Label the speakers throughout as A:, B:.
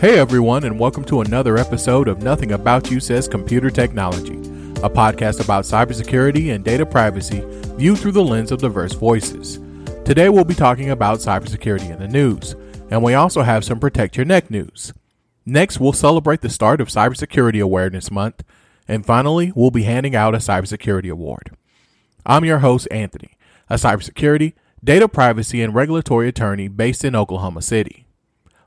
A: Hey everyone, and welcome to another episode of Nothing About You Says Computer Technology, a podcast about cybersecurity and data privacy viewed through the lens of diverse voices. Today we'll be talking about cybersecurity in the news, and we also have some Protect Your Neck news. Next, we'll celebrate the start of Cybersecurity Awareness Month, and finally, we'll be handing out a cybersecurity award. I'm your host, Anthony, a cybersecurity, data privacy, and regulatory attorney based in Oklahoma City.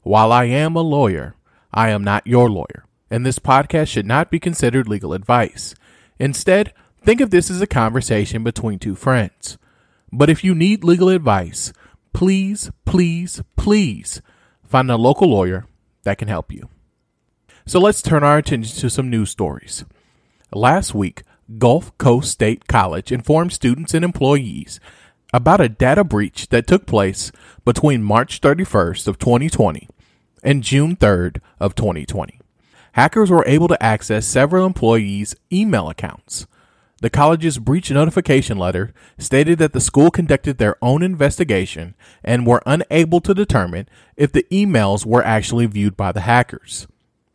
A: While I am a lawyer, I am not your lawyer, and this podcast should not be considered legal advice. Instead, think of this as a conversation between two friends. But if you need legal advice, please, please, please find a local lawyer that can help you. So let's turn our attention to some news stories. Last week, Gulf Coast State College informed students and employees about a data breach that took place between March 31st of 2020 and June 3rd of 2020. Hackers were able to access several employees' email accounts. The college's breach notification letter stated that the school conducted their own investigation and were unable to determine if the emails were actually viewed by the hackers.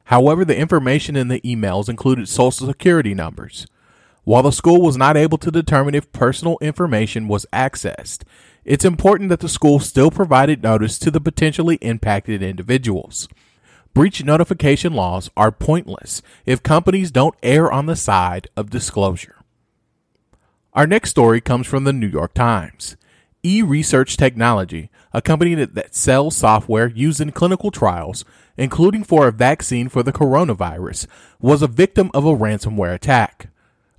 A: However, the information in the emails included social security numbers. While the school was not able to determine if personal information was accessed, it's important that the school still provided notice to the potentially impacted individuals. Breach notification laws are pointless if companies don't err on the side of disclosure. Our next story comes from the New York Times. E Research Technology, a company that, that, sells software used in clinical trials, including for a vaccine for the coronavirus, was a victim of a ransomware attack.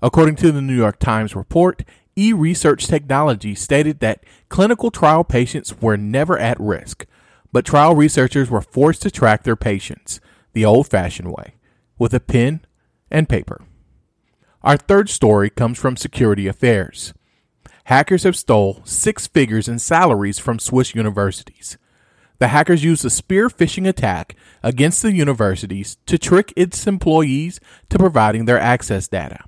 A: According to the New York Times report, eResearch Technology stated that clinical trial patients were never at risk, but trial researchers were forced to track their patients the old fashioned way with a pen and paper. Our third story comes from Security Affairs. Hackers have stole six figures in salaries from Swiss universities. The hackers used a spear phishing attack against the universities to trick its employees to providing their access data.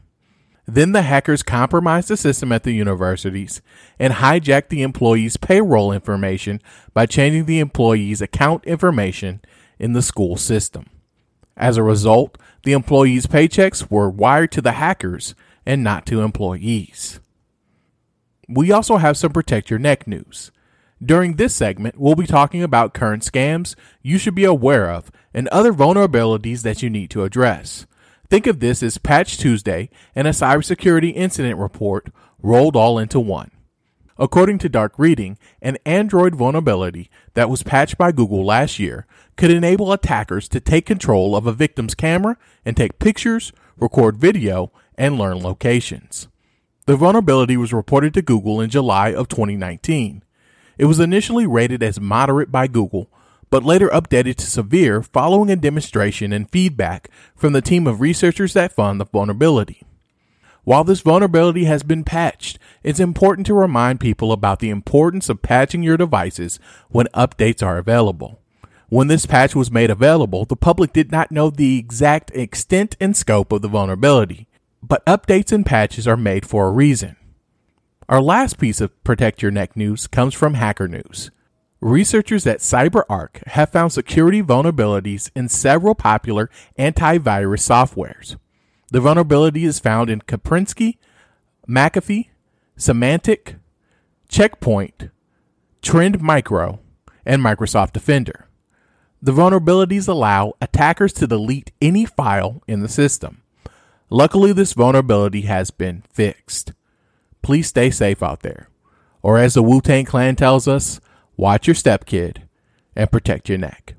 A: Then the hackers compromised the system at the universities and hijacked the employees' payroll information by changing the employees' account information in the school system. As a result, the employees' paychecks were wired to the hackers and not to employees. We also have some Protect Your Neck news. During this segment, we'll be talking about current scams you should be aware of and other vulnerabilities that you need to address. Think of this as Patch Tuesday and a cybersecurity incident report rolled all into one. According to Dark Reading, an Android vulnerability that was patched by Google last year could enable attackers to take control of a victim's camera and take pictures, record video, and learn locations. The vulnerability was reported to Google in July of 2019. It was initially rated as moderate by Google, but later updated to severe following a demonstration and feedback from the team of researchers that found the vulnerability. While this vulnerability has been patched, it's important to remind people about the importance of patching your devices when updates are available. When this patch was made available, the public did not know the exact extent and scope of the vulnerability, but updates and patches are made for a reason. Our last piece of Protect Your Neck news comes from Hacker News. Researchers at CyberArk have found security vulnerabilities in several popular antivirus softwares. The vulnerability is found in Kaspersky, McAfee, Symantec, Checkpoint, Trend Micro, and Microsoft Defender. The vulnerabilities allow attackers to delete any file in the system. Luckily, this vulnerability has been fixed. Please stay safe out there. Or as the Wu Tang Clan tells us, watch your step, kid, and protect your neck.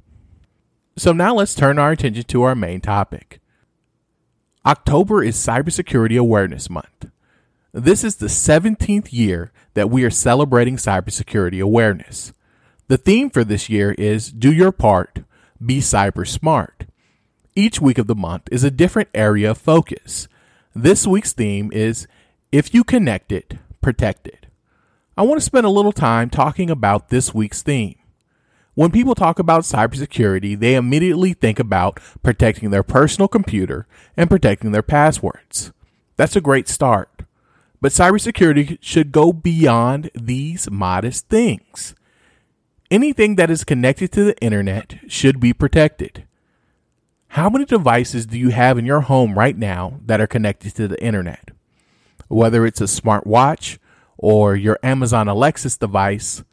A: So now let's turn our attention to our main topic. October is Cybersecurity Awareness Month. This is the 17th year that we are celebrating cybersecurity awareness. The theme for this year is Do Your Part, Be Cyber Smart. Each week of the month is a different area of focus. This week's theme is If You Connect It, Protect It. I want to spend a little time talking about this week's theme. When people talk about cybersecurity, they immediately think about protecting their personal computer and protecting their passwords. That's a great start. But cybersecurity should go beyond these modest things. Anything that is connected to the internet should be protected. How many devices do you have in your home right now that are connected to the internet? Whether it's a smartwatch or your Amazon Alexa device,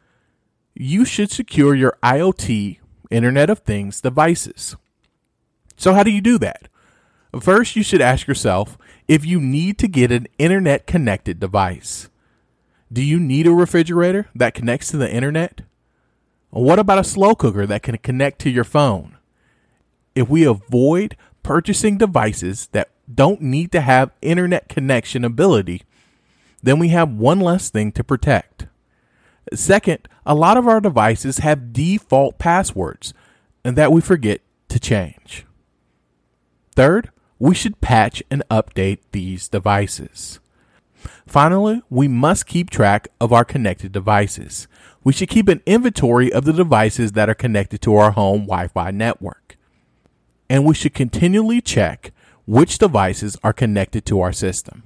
A: you should secure your IoT, Internet of Things devices. So, how do you do that? First, you should ask yourself if you need to get an internet connected device. Do you need a refrigerator that connects to the internet? What about a slow cooker that can connect to your phone? If we avoid purchasing devices that don't need to have internet connection ability, then we have one less thing to protect. Second, a lot of our devices have default passwords and that we forget to change. Third, we should patch and update these devices. Finally, we must keep track of our connected devices. We should keep an inventory of the devices that are connected to our home Wi Fi network. And we should continually check which devices are connected to our system.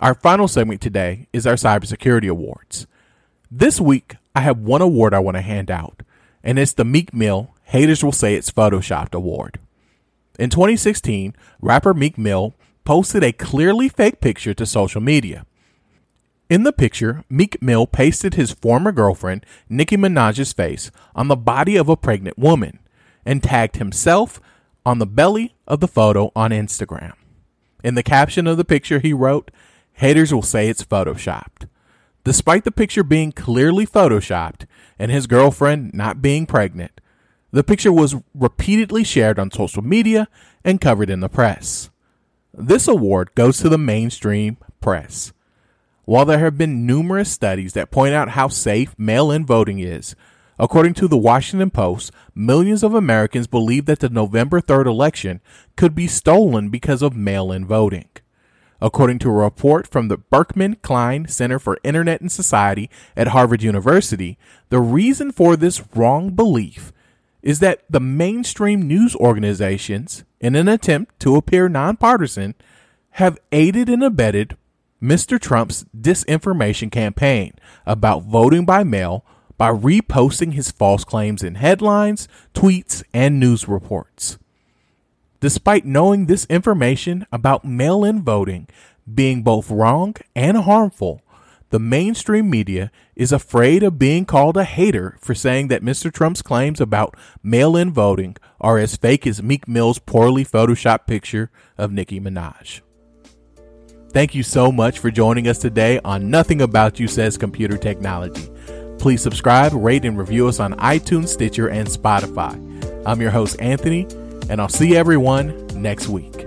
A: Our final segment today is our Cybersecurity Awards. This week, I have one award I want to hand out, and it's the Meek Mill Haters Will Say It's Photoshopped Award. In 2016, rapper Meek Mill posted a clearly fake picture to social media. In the picture, Meek Mill pasted his former girlfriend, Nicki Minaj's face on the body of a pregnant woman and tagged himself on the belly of the photo on Instagram. In the caption of the picture, he wrote, Haters will say it's photoshopped. Despite the picture being clearly photoshopped and his girlfriend not being pregnant, the picture was repeatedly shared on social media and covered in the press. This award goes to the mainstream press. While there have been numerous studies that point out how safe mail in voting is, according to the Washington Post, millions of Americans believe that the November 3rd election could be stolen because of mail in voting. According to a report from the Berkman Klein Center for Internet and Society at Harvard University, the reason for this wrong belief is that the mainstream news organizations, in an attempt to appear nonpartisan, have aided and abetted Mr. Trump's disinformation campaign about voting by mail by reposting his false claims in headlines, tweets, and news reports. Despite knowing this information about mail in voting being both wrong and harmful, the mainstream media is afraid of being called a hater for saying that Mr. Trump's claims about mail in voting are as fake as Meek Mill's poorly photoshopped picture of Nicki Minaj. Thank you so much for joining us today on Nothing About You Says Computer Technology. Please subscribe, rate, and review us on iTunes, Stitcher, and Spotify. I'm your host, Anthony, and I'll see everyone next week.